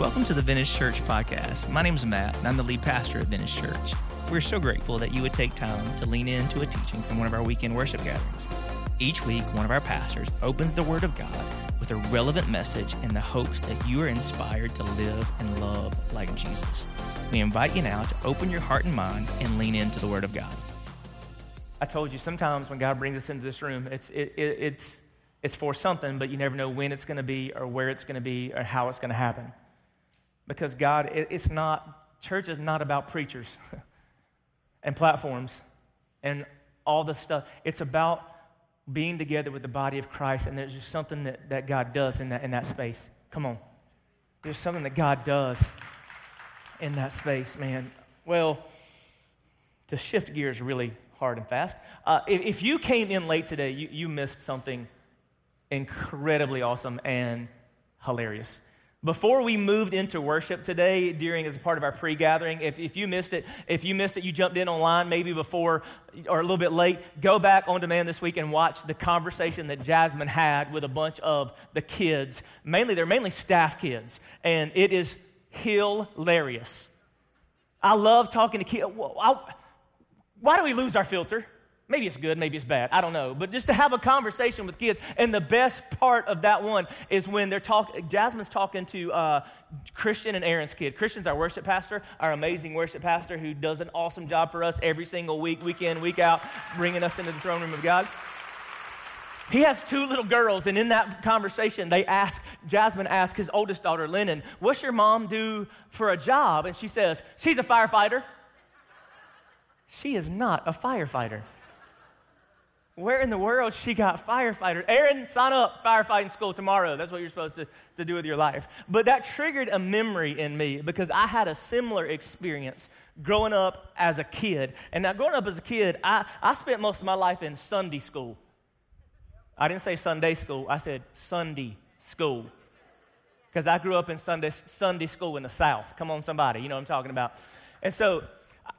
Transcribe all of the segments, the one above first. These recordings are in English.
Welcome to the Vintage Church podcast. My name is Matt, and I'm the lead pastor at Vintage Church. We're so grateful that you would take time to lean into a teaching from one of our weekend worship gatherings. Each week, one of our pastors opens the Word of God with a relevant message in the hopes that you are inspired to live and love like Jesus. We invite you now to open your heart and mind and lean into the Word of God. I told you sometimes when God brings us into this room, it's, it, it, it's, it's for something, but you never know when it's going to be or where it's going to be or how it's going to happen. Because God, it, it's not, church is not about preachers and platforms and all the stuff. It's about being together with the body of Christ, and there's just something that, that God does in that, in that space. Come on. There's something that God does in that space, man. Well, to shift gears really hard and fast. Uh, if, if, you came in late today, you, you missed something incredibly awesome and hilarious. Before we moved into worship today, during as a part of our pre-gathering, if, if you missed it, if you missed it, you jumped in online maybe before or a little bit late, go back on demand this week and watch the conversation that Jasmine had with a bunch of the kids. Mainly, they're mainly staff kids, and it is hilarious. I love talking to kids. Why do we lose our filter? Maybe it's good, maybe it's bad. I don't know. But just to have a conversation with kids. And the best part of that one is when they're talking, Jasmine's talking to uh, Christian and Aaron's kid. Christian's our worship pastor, our amazing worship pastor who does an awesome job for us every single week, week in, week out, bringing us into the throne room of God. He has two little girls, and in that conversation, they ask, Jasmine asked his oldest daughter, Lennon, What's your mom do for a job? And she says, She's a firefighter. She is not a firefighter. Where in the world she got firefighter? Aaron, sign up firefighting school tomorrow. That's what you're supposed to, to do with your life. But that triggered a memory in me because I had a similar experience growing up as a kid. And now, growing up as a kid, I, I spent most of my life in Sunday school. I didn't say Sunday school, I said Sunday school. Because I grew up in Sunday, Sunday school in the South. Come on, somebody, you know what I'm talking about. And so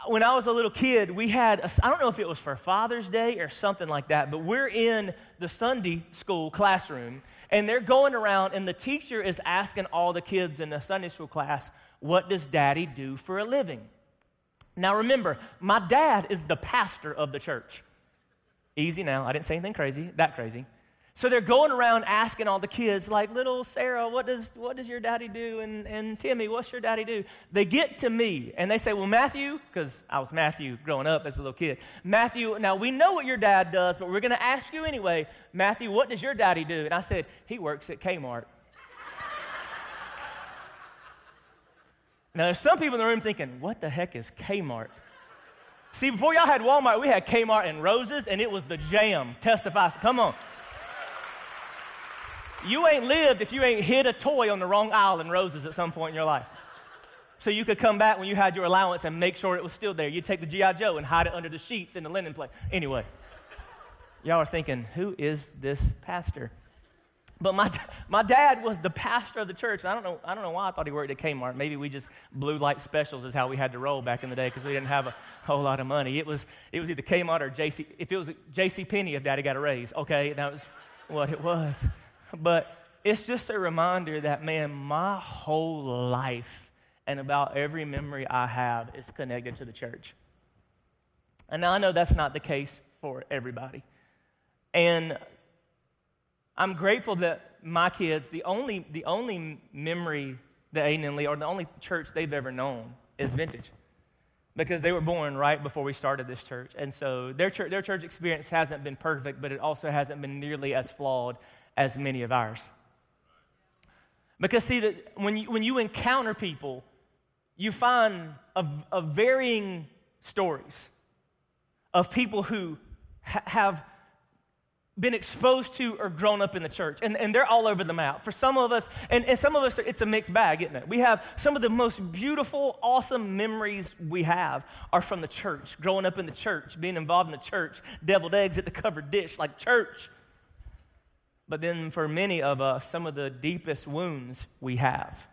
when I was a little kid, we had, I don't know if it was for Father's Day or something like that, but we're in the Sunday school classroom and they're going around and the teacher is asking all the kids in the Sunday school class, What does daddy do for a living? Now remember, my dad is the pastor of the church. Easy now, I didn't say anything crazy, that crazy. So they're going around asking all the kids, like, little Sarah, what does, what does your daddy do? And, and Timmy, what's your daddy do? They get to me and they say, well, Matthew, because I was Matthew growing up as a little kid. Matthew, now we know what your dad does, but we're going to ask you anyway. Matthew, what does your daddy do? And I said, he works at Kmart. now, there's some people in the room thinking, what the heck is Kmart? See, before y'all had Walmart, we had Kmart and Roses, and it was the jam. Testify. Come on. You ain't lived if you ain't hid a toy on the wrong aisle in Roses at some point in your life. So you could come back when you had your allowance and make sure it was still there. You'd take the G.I. Joe and hide it under the sheets in the linen place. Anyway, y'all are thinking, who is this pastor? But my, my dad was the pastor of the church. I don't, know, I don't know why I thought he worked at Kmart. Maybe we just blue light specials is how we had to roll back in the day because we didn't have a whole lot of money. It was, it was either Kmart or JC. If it was JC Penney, if daddy got a raise, okay, that was what it was. But it's just a reminder that, man, my whole life and about every memory I have is connected to the church. And now I know that's not the case for everybody. And I'm grateful that my kids, the only, the only memory that Aiden and Lee, or the only church they've ever known, is vintage. Because they were born right before we started this church. And so their church, their church experience hasn't been perfect, but it also hasn't been nearly as flawed as many of ours. Because, see, that when you, when you encounter people, you find a, a varying stories of people who ha- have been exposed to or grown up in the church. And, and they're all over the map. For some of us, and, and some of us, it's a mixed bag, isn't it? We have some of the most beautiful, awesome memories we have are from the church, growing up in the church, being involved in the church, deviled eggs at the covered dish, like church. But then for many of us, some of the deepest wounds we have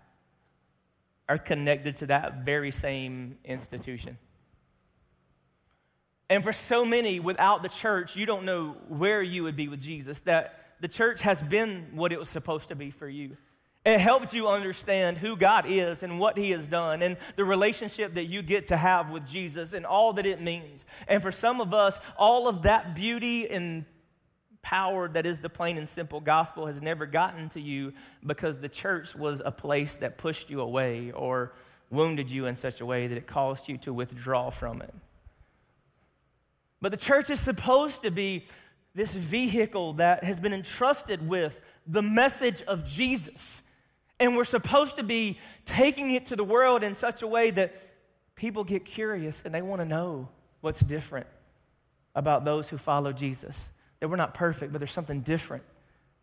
are connected to that very same institution. And for so many, without the church, you don't know where you would be with Jesus. That the church has been what it was supposed to be for you. It helped you understand who God is and what He has done and the relationship that you get to have with Jesus and all that it means. And for some of us, all of that beauty and power that is the plain and simple gospel has never gotten to you because the church was a place that pushed you away or wounded you in such a way that it caused you to withdraw from it. But the church is supposed to be this vehicle that has been entrusted with the message of Jesus and we're supposed to be taking it to the world in such a way that people get curious and they want to know what's different about those who follow Jesus. That we're not perfect, but there's something different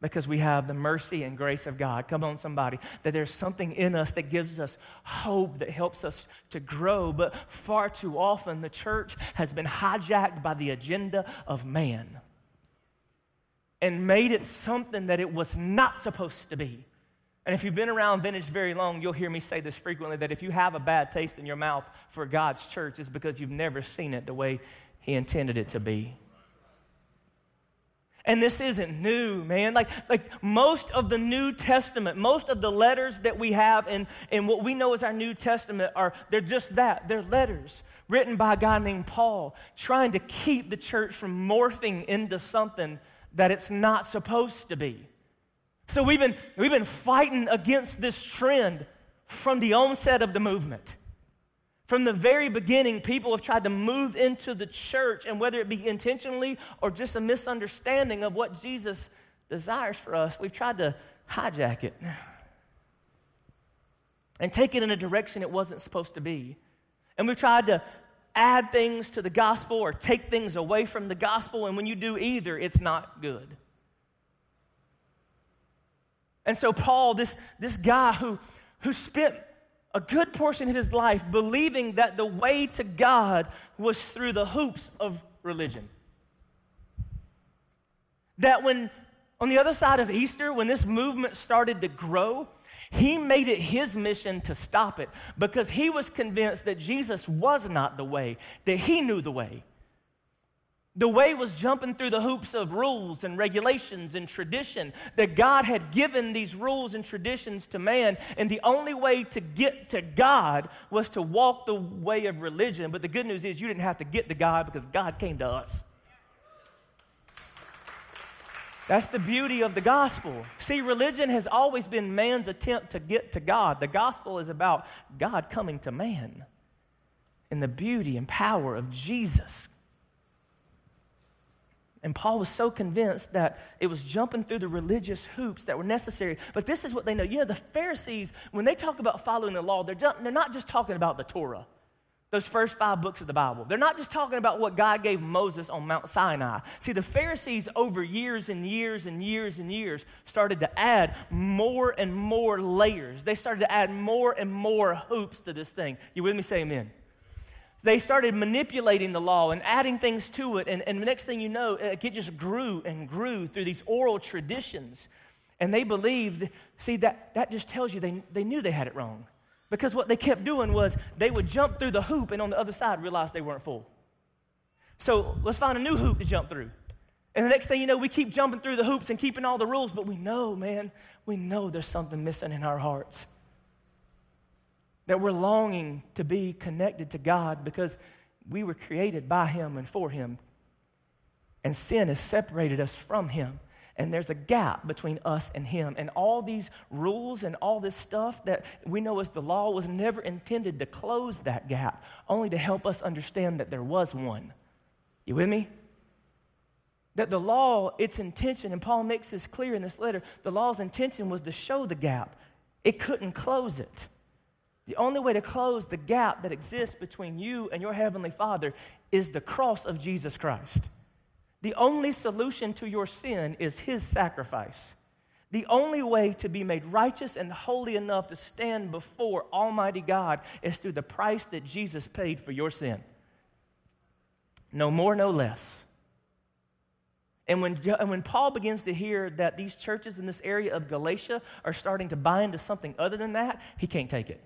because we have the mercy and grace of God. Come on, somebody. That there's something in us that gives us hope, that helps us to grow. But far too often, the church has been hijacked by the agenda of man and made it something that it was not supposed to be. And if you've been around vintage very long, you'll hear me say this frequently that if you have a bad taste in your mouth for God's church, it's because you've never seen it the way He intended it to be. And this isn't new, man. Like, like most of the New Testament, most of the letters that we have and, in what we know as our New Testament are, they're just that. They're letters written by a guy named Paul, trying to keep the church from morphing into something that it's not supposed to be. So we've been, we've been fighting against this trend from the onset of the movement. From the very beginning, people have tried to move into the church, and whether it be intentionally or just a misunderstanding of what Jesus desires for us, we've tried to hijack it and take it in a direction it wasn't supposed to be. And we've tried to add things to the gospel or take things away from the gospel, and when you do either, it's not good. And so, Paul, this, this guy who, who spent a good portion of his life believing that the way to God was through the hoops of religion. That when, on the other side of Easter, when this movement started to grow, he made it his mission to stop it because he was convinced that Jesus was not the way, that he knew the way. The way was jumping through the hoops of rules and regulations and tradition. That God had given these rules and traditions to man, and the only way to get to God was to walk the way of religion. But the good news is you didn't have to get to God because God came to us. That's the beauty of the gospel. See, religion has always been man's attempt to get to God. The gospel is about God coming to man and the beauty and power of Jesus and Paul was so convinced that it was jumping through the religious hoops that were necessary. But this is what they know. You know, the Pharisees, when they talk about following the law, they're, they're not just talking about the Torah, those first five books of the Bible. They're not just talking about what God gave Moses on Mount Sinai. See, the Pharisees, over years and years and years and years, started to add more and more layers. They started to add more and more hoops to this thing. You with me? Say amen they started manipulating the law and adding things to it. And, and the next thing you know, uh, it just grew and grew through these oral traditions. And they believed, see, that, that just tells you they, they knew they had it wrong. Because what they kept doing was they would jump through the hoop and on the other side realize they weren't full. So let's find a new hoop to jump through. And the next thing you know, we keep jumping through the hoops and keeping all the rules, but we know, man, we know there's something missing in our hearts that we're longing to be connected to God because we were created by Him and for Him. And sin has separated us from Him. And there's a gap between us and Him. And all these rules and all this stuff that we know as the law was never intended to close that gap, only to help us understand that there was one. You with me? That the law, its intention, and Paul makes this clear in this letter, the law's intention was to show the gap, it couldn't close it. The only way to close the gap that exists between you and your Heavenly Father is the cross of Jesus Christ. The only solution to your sin is His sacrifice. The only way to be made righteous and holy enough to stand before Almighty God is through the price that Jesus paid for your sin. No more, no less. And when, and when Paul begins to hear that these churches in this area of Galatia are starting to buy into something other than that, he can't take it.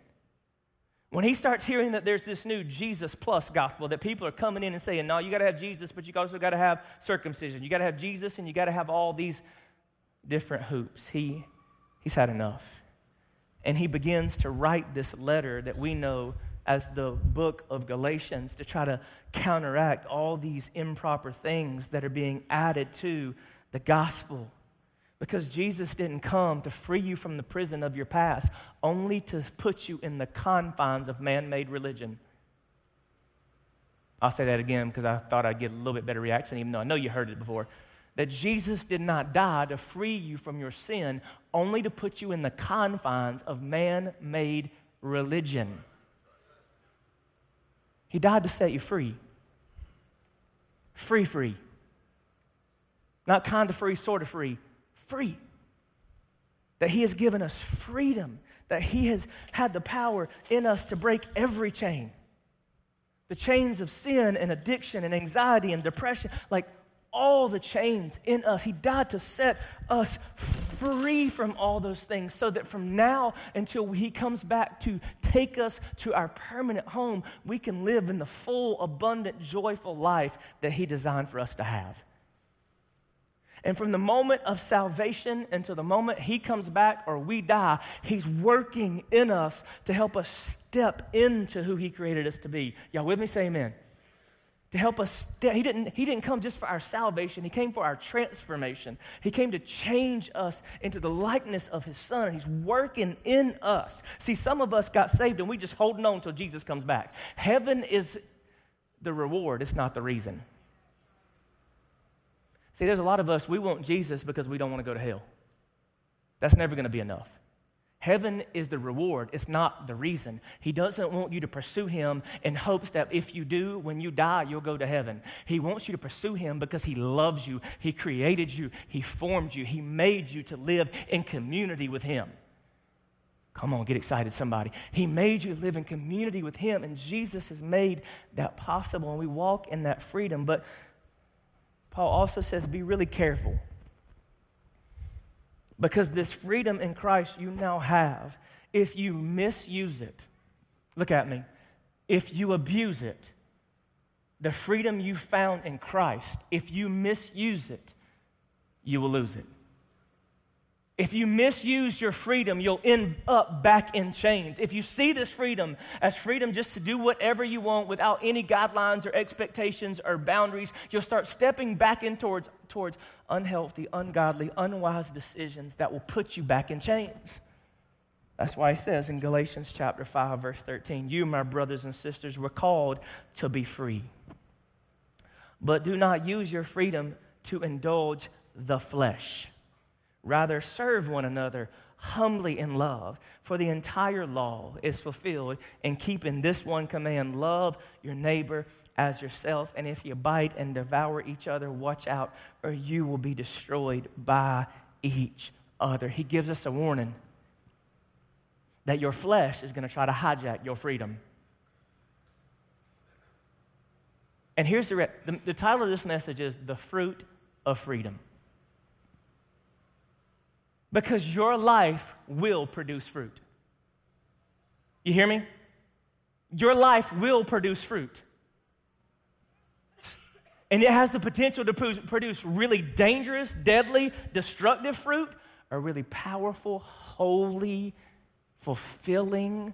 When he starts hearing that there's this new Jesus plus gospel, that people are coming in and saying, no, you got to have Jesus, but you also got to have circumcision. You got to have Jesus and you got to have all these different hoops. He, he's had enough. And he begins to write this letter that we know as the book of Galatians to try to counteract all these improper things that are being added to the gospel. Because Jesus didn't come to free you from the prison of your past, only to put you in the confines of man made religion. I'll say that again because I thought I'd get a little bit better reaction, even though I know you heard it before. That Jesus did not die to free you from your sin, only to put you in the confines of man made religion. He died to set you free. Free, free. Not kind of free, sort of free. Free. That He has given us freedom, that He has had the power in us to break every chain the chains of sin and addiction and anxiety and depression, like all the chains in us. He died to set us free from all those things so that from now until He comes back to take us to our permanent home, we can live in the full, abundant, joyful life that He designed for us to have. And from the moment of salvation until the moment he comes back or we die, he's working in us to help us step into who he created us to be. Y'all with me? Say amen. To help us, step, he didn't, he didn't come just for our salvation, he came for our transformation. He came to change us into the likeness of his son. He's working in us. See, some of us got saved and we just holding on until Jesus comes back. Heaven is the reward, it's not the reason. See, there's a lot of us, we want Jesus because we don't want to go to hell. That's never going to be enough. Heaven is the reward, it's not the reason. He doesn't want you to pursue Him in hopes that if you do, when you die, you'll go to heaven. He wants you to pursue Him because He loves you, He created you, He formed you, He made you to live in community with Him. Come on, get excited, somebody. He made you live in community with Him, and Jesus has made that possible, and we walk in that freedom. But Paul also says, be really careful. Because this freedom in Christ you now have, if you misuse it, look at me, if you abuse it, the freedom you found in Christ, if you misuse it, you will lose it. If you misuse your freedom, you'll end up back in chains. If you see this freedom as freedom just to do whatever you want without any guidelines or expectations or boundaries, you'll start stepping back in towards, towards unhealthy, ungodly, unwise decisions that will put you back in chains. That's why he says in Galatians chapter 5, verse 13, You, my brothers and sisters, were called to be free. But do not use your freedom to indulge the flesh. Rather, serve one another humbly in love, for the entire law is fulfilled in keeping this one command love your neighbor as yourself. And if you bite and devour each other, watch out, or you will be destroyed by each other. He gives us a warning that your flesh is going to try to hijack your freedom. And here's the, the, the title of this message is The Fruit of Freedom. Because your life will produce fruit. You hear me? Your life will produce fruit. And it has the potential to produce really dangerous, deadly, destructive fruit, or really powerful, holy, fulfilling,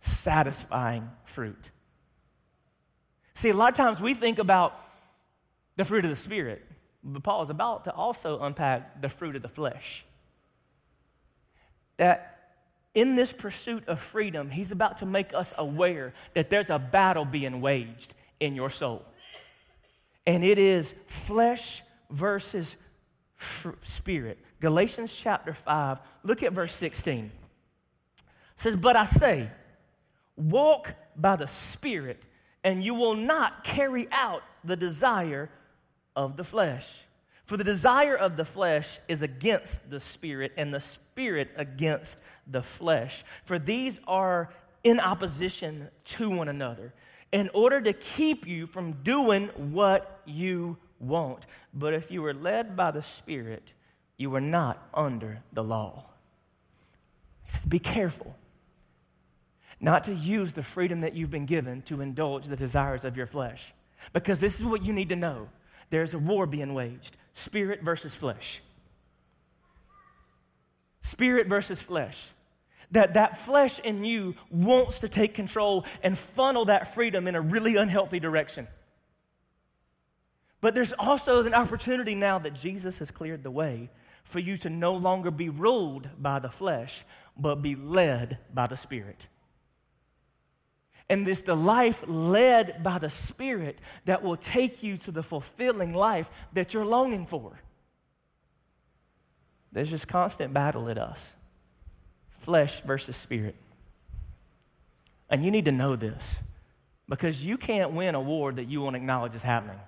satisfying fruit. See, a lot of times we think about the fruit of the Spirit, but Paul is about to also unpack the fruit of the flesh that in this pursuit of freedom, he's about to make us aware that there's a battle being waged in your soul. And it is flesh versus spirit. Galatians chapter 5, look at verse 16. It says, But I say, walk by the Spirit, and you will not carry out the desire of the flesh. For the desire of the flesh is against the spirit, and the spirit against the flesh. For these are in opposition to one another, in order to keep you from doing what you want. But if you were led by the Spirit, you are not under the law. He says, Be careful not to use the freedom that you've been given to indulge the desires of your flesh. Because this is what you need to know there's a war being waged spirit versus flesh. Spirit versus flesh. that that flesh in you wants to take control and funnel that freedom in a really unhealthy direction. But there's also an opportunity now that Jesus has cleared the way for you to no longer be ruled by the flesh, but be led by the Spirit. And this the life led by the Spirit that will take you to the fulfilling life that you're longing for. There's this constant battle at us flesh versus spirit. And you need to know this because you can't win a war that you won't acknowledge is happening.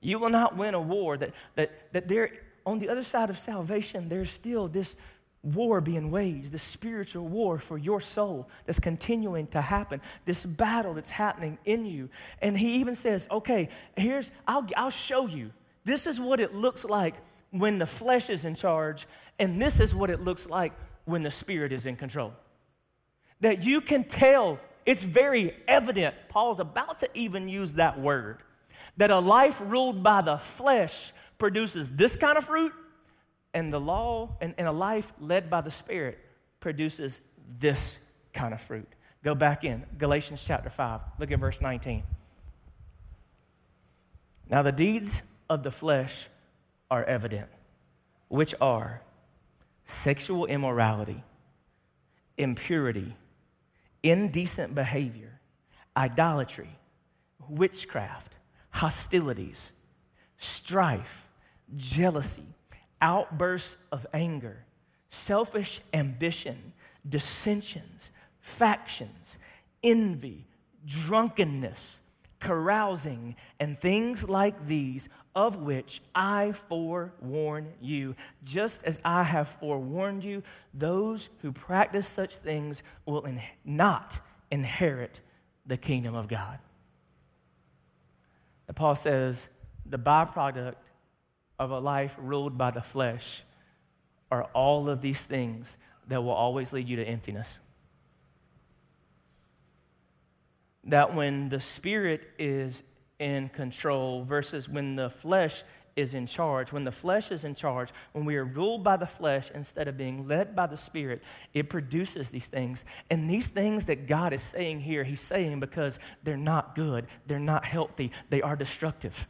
You will not win a war that, that, that there, on the other side of salvation, there's still this war being waged, this spiritual war for your soul that's continuing to happen, this battle that's happening in you. And he even says, okay, here's, I'll, I'll show you. This is what it looks like when the flesh is in charge, and this is what it looks like when the spirit is in control. That you can tell, it's very evident. Paul's about to even use that word that a life ruled by the flesh produces this kind of fruit, and the law and, and a life led by the Spirit produces this kind of fruit. Go back in Galatians chapter 5. Look at verse 19. Now, the deeds of the flesh are evident, which are sexual immorality, impurity, indecent behavior, idolatry, witchcraft hostilities, strife, jealousy, outbursts of anger, selfish ambition, dissensions, factions, envy, drunkenness, carousing, and things like these, of which I forewarn you. Just as I have forewarned you, those who practice such things will in- not inherit the kingdom of God. And Paul says the byproduct of a life ruled by the flesh are all of these things that will always lead you to emptiness. That when the spirit is in control versus when the flesh is in charge, when the flesh is in charge, when we are ruled by the flesh instead of being led by the Spirit, it produces these things. And these things that God is saying here, He's saying because they're not good, they're not healthy, they are destructive.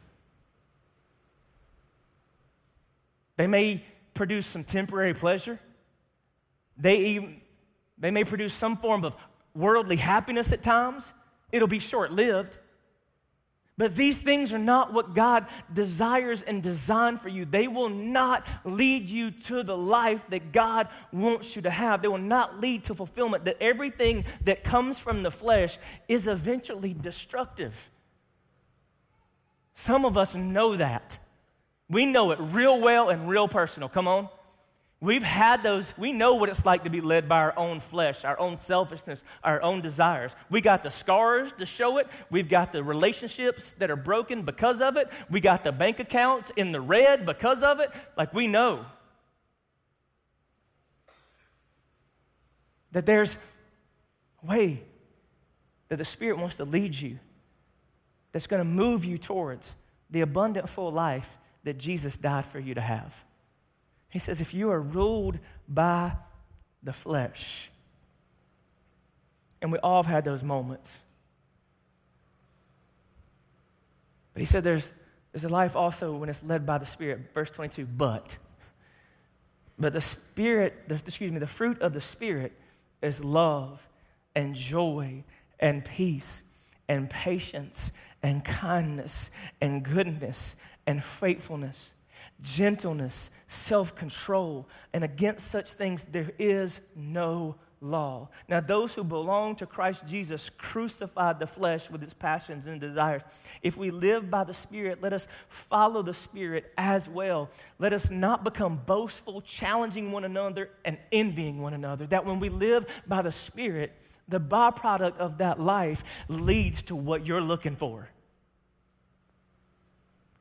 They may produce some temporary pleasure. They, even, they may produce some form of worldly happiness at times. It'll be short lived. But these things are not what God desires and designed for you. They will not lead you to the life that God wants you to have. They will not lead to fulfillment. That everything that comes from the flesh is eventually destructive. Some of us know that. We know it real well and real personal. Come on. We've had those, we know what it's like to be led by our own flesh, our own selfishness, our own desires. We got the scars to show it. We've got the relationships that are broken because of it. We got the bank accounts in the red because of it. Like we know that there's a way that the Spirit wants to lead you that's going to move you towards the abundant, full life that Jesus died for you to have. He says, if you are ruled by the flesh, and we all have had those moments. But he said there's, there's a life also when it's led by the Spirit. Verse 22, but. But the Spirit, the, excuse me, the fruit of the Spirit is love and joy and peace and patience and kindness and goodness and faithfulness gentleness, self control, and against such things there is no law. Now, those who belong to Christ Jesus crucified the flesh with its passions and desires. If we live by the Spirit, let us follow the Spirit as well. Let us not become boastful, challenging one another, and envying one another. That when we live by the Spirit, the byproduct of that life leads to what you're looking for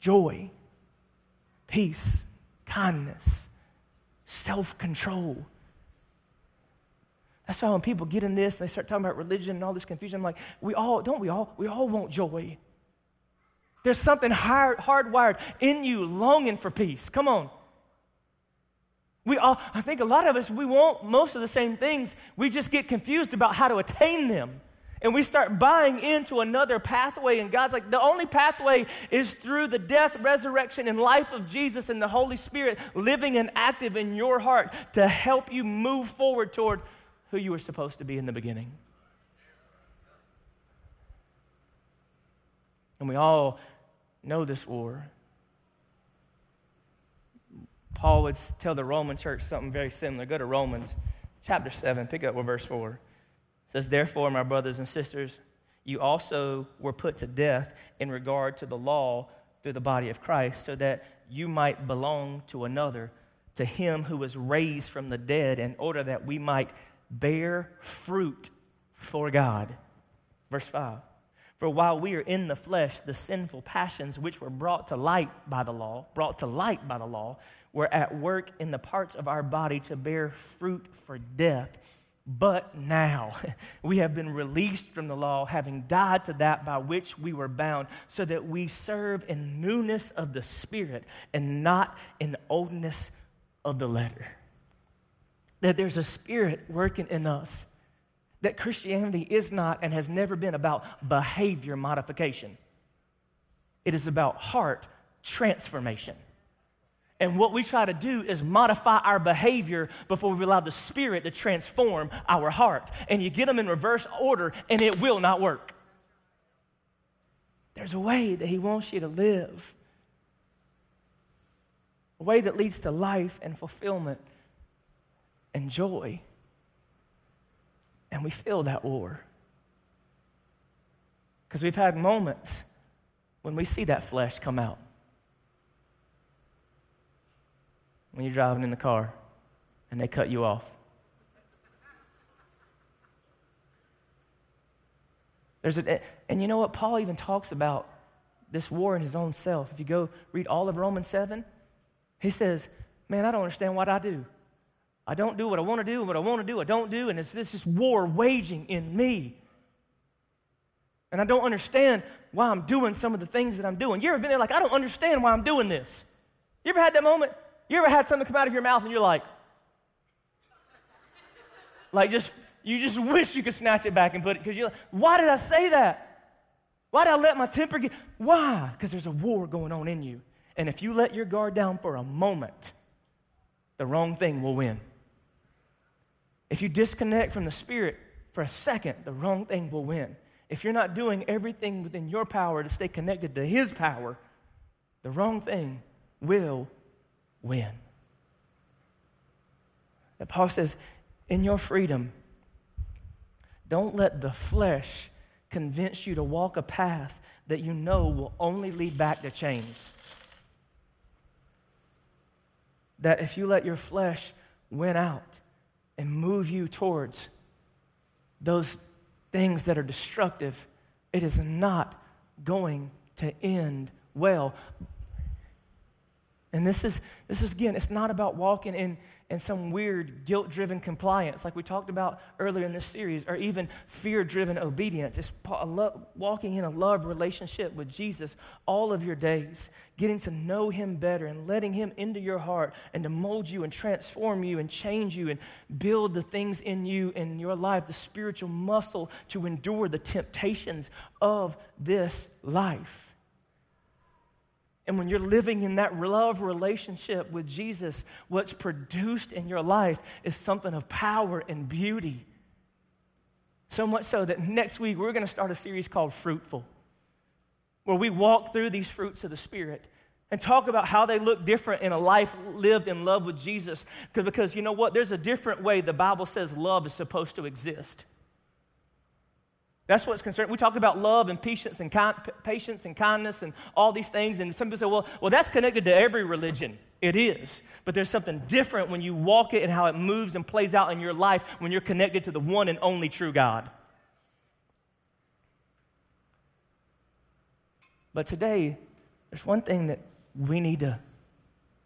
joy peace, kindness, self control. That's why when people get in this, and they start talking about religion and all this confusion. I'm like, we all, don't we all? We all want joy. There's something hard, hardwired in you longing for peace. Come on. We all, I think a lot of us, we want most of the same things. We just get confused about how to attain them. And we start buying into another pathway. And God's like, the only pathway is through the death, resurrection, and life of Jesus and the Holy Spirit living and active in your heart to help you move forward toward who you were supposed to be in the beginning. And we all know this war. Paul would tell the Roman church something very similar. Go to Romans chapter 7, pick up with verse 4. Says, Therefore, my brothers and sisters, you also were put to death in regard to the law through the body of Christ, so that you might belong to another, to him who was raised from the dead, in order that we might bear fruit for God. Verse 5. For while we are in the flesh, the sinful passions which were brought to light by the law, brought to light by the law, were at work in the parts of our body to bear fruit for death. But now we have been released from the law, having died to that by which we were bound, so that we serve in newness of the Spirit and not in oldness of the letter. That there's a spirit working in us that Christianity is not and has never been about behavior modification, it is about heart transformation. And what we try to do is modify our behavior before we allow the Spirit to transform our heart. And you get them in reverse order, and it will not work. There's a way that He wants you to live, a way that leads to life and fulfillment and joy and we feel that war. Because we've had moments when we see that flesh come out. When you're driving in the car and they cut you off. There's a, and you know what? Paul even talks about this war in his own self. If you go read all of Romans 7, he says, Man, I don't understand what I do. I don't do what I want to do, what I want to do, I don't do, and it's this, this war waging in me. And I don't understand why I'm doing some of the things that I'm doing. You ever been there like, I don't understand why I'm doing this? You ever had that moment? You ever had something come out of your mouth and you're like, like just, you just wish you could snatch it back and put it, because you're like, why did I say that? Why did I let my temper get, why? Because there's a war going on in you. And if you let your guard down for a moment, the wrong thing will win. If you disconnect from the Spirit for a second, the wrong thing will win. If you're not doing everything within your power to stay connected to His power, the wrong thing will win. And Paul says, in your freedom, don't let the flesh convince you to walk a path that you know will only lead back to chains. That if you let your flesh win out, and move you towards those things that are destructive, it is not going to end well. And this is, this is again, it's not about walking in and some weird guilt driven compliance like we talked about earlier in this series, or even fear driven obedience. It's walking in a love relationship with Jesus all of your days, getting to know Him better and letting Him into your heart and to mold you and transform you and change you and build the things in you in your life, the spiritual muscle to endure the temptations of this life. And when you're living in that love relationship with Jesus, what's produced in your life is something of power and beauty. So much so that next week we're going to start a series called Fruitful, where we walk through these fruits of the Spirit and talk about how they look different in a life lived in love with Jesus. Because you know what? There's a different way the Bible says love is supposed to exist. That's what's concerned. We talk about love and patience and kind, patience and kindness and all these things. And some people say, well, well, that's connected to every religion. It is. But there's something different when you walk it and how it moves and plays out in your life when you're connected to the one and only true God. But today, there's one thing that we need to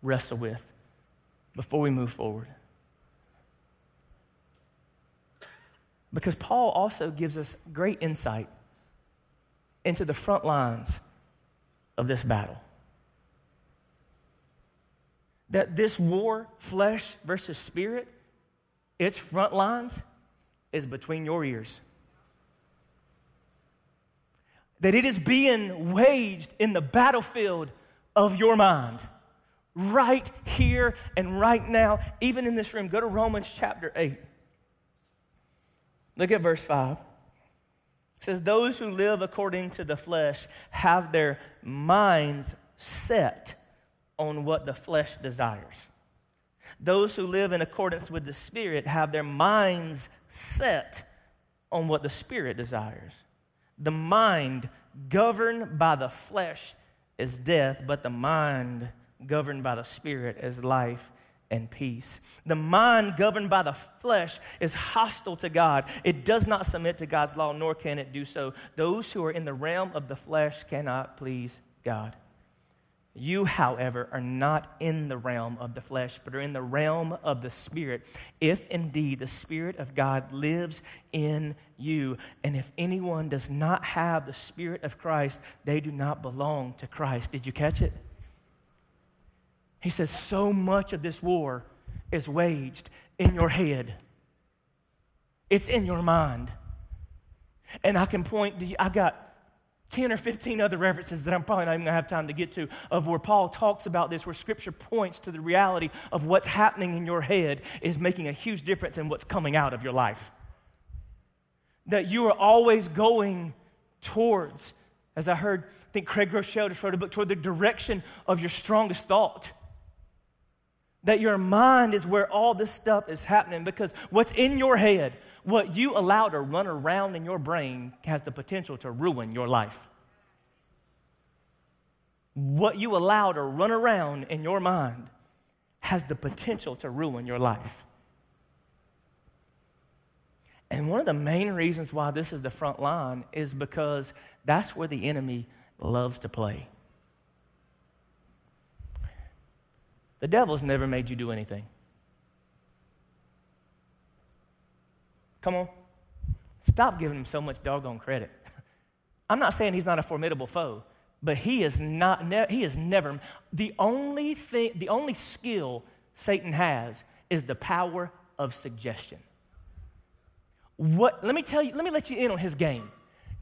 wrestle with before we move forward. Because Paul also gives us great insight into the front lines of this battle. that this war, flesh versus spirit, its front lines is between your ears. That it is being waged in the battlefield of your mind, right here and right now, even in this room. Go to Romans chapter 8. Look at verse 5. It says, Those who live according to the flesh have their minds set on what the flesh desires. Those who live in accordance with the Spirit have their minds set on what the Spirit desires. The mind governed by the flesh is death, but the mind governed by the Spirit is life and peace. The mind governed by the flesh is hostile to God. It does not submit to God's law, nor can it do so. Those who are in the realm of the flesh cannot please God. You, however, are not in the realm of the flesh, but are in the realm of the Spirit, if indeed the Spirit of God lives in you. And if anyone does not have the Spirit of Christ, they do not belong to Christ. Did you catch it? He says, So much of this war is waged in your head, it's in your mind. And I can point, to, I got 10 or 15 other references that I'm probably not even gonna have time to get to of where Paul talks about this, where scripture points to the reality of what's happening in your head is making a huge difference in what's coming out of your life. That you are always going towards, as I heard, I think Craig Groeschel just wrote a book, toward the direction of your strongest thought. That your mind is where all this stuff is happening because what's in your head, what you allow to run around in your brain has the potential to ruin your life. What you allow to run around in your mind has the potential to ruin your life. And one of the main reasons why this is the front line is because that's where the enemy loves to play. The devil's never made you do anything. Come on. Stop giving him so much doggone credit. I'm not saying he's not a formidable foe, but he is not ne- he is never the only thing the only skill Satan has is the power of suggestion. What let me tell you, let me let you in on his game.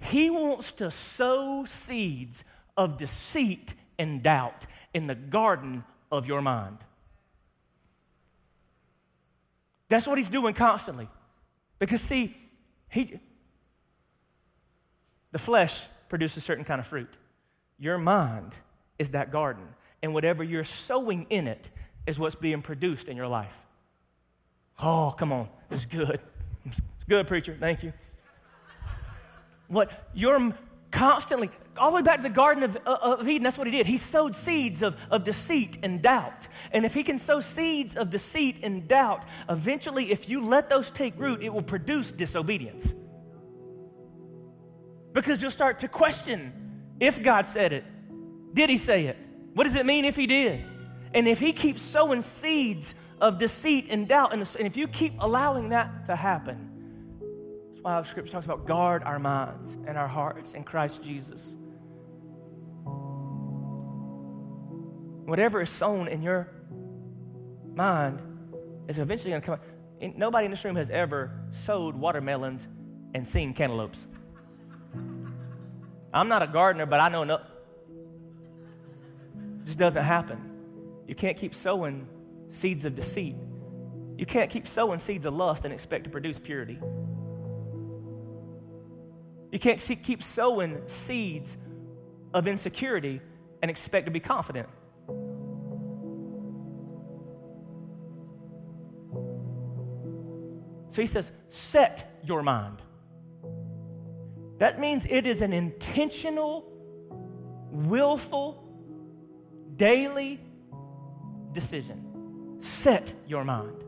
He wants to sow seeds of deceit and doubt in the garden of your mind. That's what he's doing constantly. Because, see, he, the flesh produces certain kind of fruit. Your mind is that garden, and whatever you're sowing in it is what's being produced in your life. Oh, come on. Is good. It's good, preacher. Thank you. What you're constantly, all the way back to the Garden of, uh, of Eden, that's what he did. He sowed seeds of, of deceit and doubt. And if he can sow seeds of deceit and doubt, eventually, if you let those take root, it will produce disobedience. Because you'll start to question if God said it. Did he say it? What does it mean if he did? And if he keeps sowing seeds of deceit and doubt, and if you keep allowing that to happen, why the scripture talks about guard our minds and our hearts in Christ Jesus. Whatever is sown in your mind is eventually going to come. Nobody in this room has ever sowed watermelons and seen cantaloupes. I'm not a gardener, but I know no. It just doesn't happen. You can't keep sowing seeds of deceit. You can't keep sowing seeds of lust and expect to produce purity. You can't see, keep sowing seeds of insecurity and expect to be confident. So he says, set your mind. That means it is an intentional, willful, daily decision. Set your mind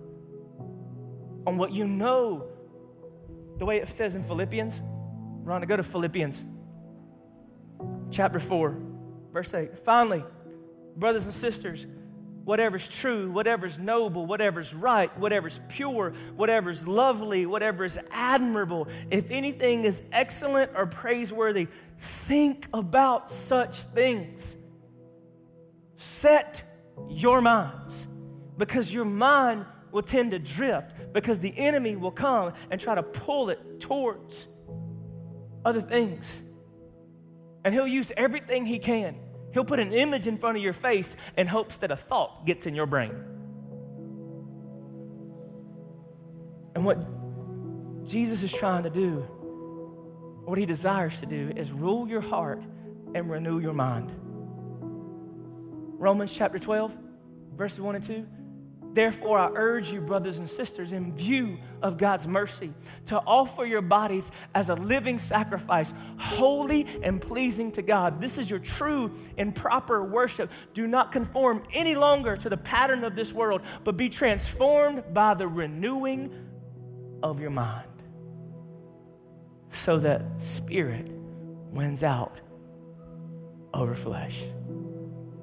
on what you know, the way it says in Philippians. We're go to Philippians chapter 4, verse 8. Finally, brothers and sisters, whatever's true, whatever's noble, whatever's right, whatever's pure, whatever's lovely, whatever is admirable, if anything is excellent or praiseworthy, think about such things. Set your minds because your mind will tend to drift because the enemy will come and try to pull it towards other things. And he'll use everything he can. He'll put an image in front of your face in hopes that a thought gets in your brain. And what Jesus is trying to do, what he desires to do, is rule your heart and renew your mind. Romans chapter 12, verses 1 and 2. Therefore, I urge you, brothers and sisters, in view of God's mercy, to offer your bodies as a living sacrifice, holy and pleasing to God. This is your true and proper worship. Do not conform any longer to the pattern of this world, but be transformed by the renewing of your mind, so that spirit wins out over flesh,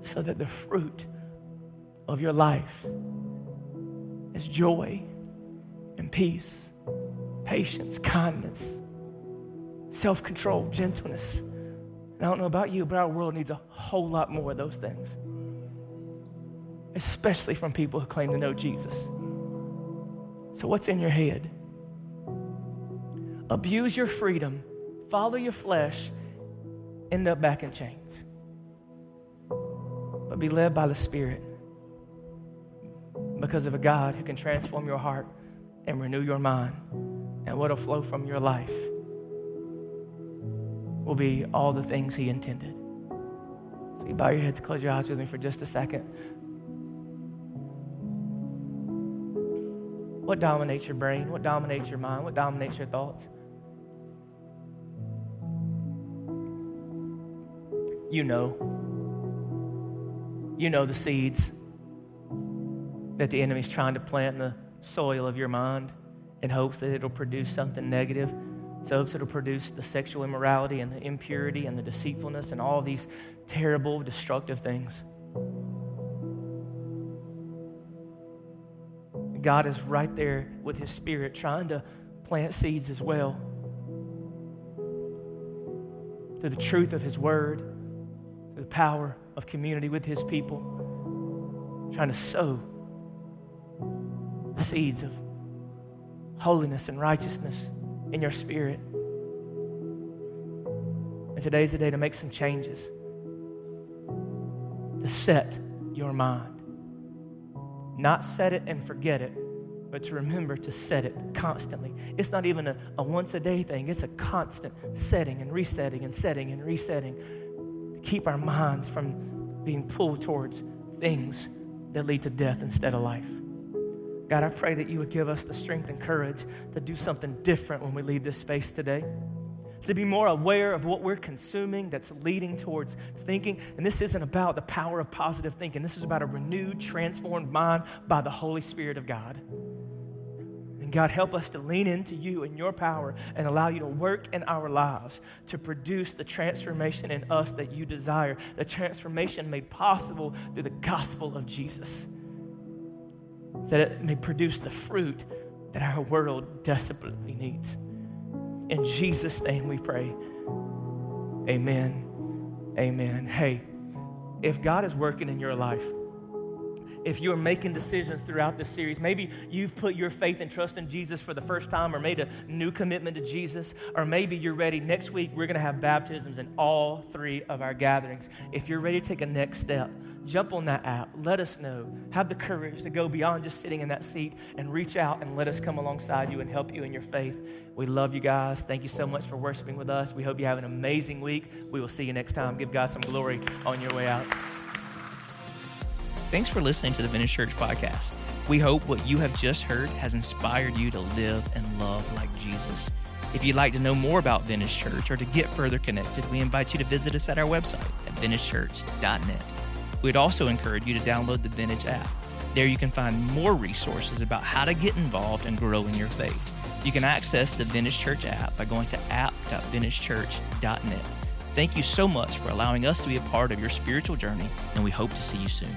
so that the fruit of your life is joy and peace, patience, kindness, self control, gentleness. And I don't know about you, but our world needs a whole lot more of those things, especially from people who claim to know Jesus. So, what's in your head? Abuse your freedom, follow your flesh, end up back in chains. But be led by the Spirit because of a God who can transform your heart and renew your mind. And what'll flow from your life will be all the things He intended. So you bow your heads, close your eyes with me for just a second. What dominates your brain? What dominates your mind? What dominates your thoughts? You know. You know the seeds that the enemy's trying to plant in the soil of your mind in hopes that it'll produce something negative. So hopes it'll produce the sexual immorality and the impurity and the deceitfulness and all these terrible, destructive things. God is right there with his spirit trying to plant seeds as well. Through the truth of his word, through the power of community with his people, trying to sow seeds of holiness and righteousness in your spirit. And today's the day to make some changes, to set your mind. Not set it and forget it, but to remember to set it constantly. It's not even a, a once a day thing, it's a constant setting and resetting and setting and resetting to keep our minds from being pulled towards things that lead to death instead of life. God, I pray that you would give us the strength and courage to do something different when we leave this space today. To be more aware of what we're consuming that's leading towards thinking. And this isn't about the power of positive thinking. This is about a renewed, transformed mind by the Holy Spirit of God. And God, help us to lean into you and your power and allow you to work in our lives to produce the transformation in us that you desire, the transformation made possible through the gospel of Jesus that it may produce the fruit that our world desperately needs. In Jesus' name we pray. Amen. Amen. Hey, if God is working in your life, if you're making decisions throughout this series, maybe you've put your faith and trust in Jesus for the first time or made a new commitment to Jesus, or maybe you're ready. Next week, we're going to have baptisms in all three of our gatherings. If you're ready to take a next step, jump on that app. Let us know. Have the courage to go beyond just sitting in that seat and reach out and let us come alongside you and help you in your faith. We love you guys. Thank you so much for worshiping with us. We hope you have an amazing week. We will see you next time. Give God some glory on your way out. Thanks for listening to the Vintage Church podcast. We hope what you have just heard has inspired you to live and love like Jesus. If you'd like to know more about Vintage Church or to get further connected, we invite you to visit us at our website at vintagechurch.net. We'd also encourage you to download the Vintage app. There you can find more resources about how to get involved and grow in your faith. You can access the Vintage Church app by going to app.vintagechurch.net. Thank you so much for allowing us to be a part of your spiritual journey, and we hope to see you soon.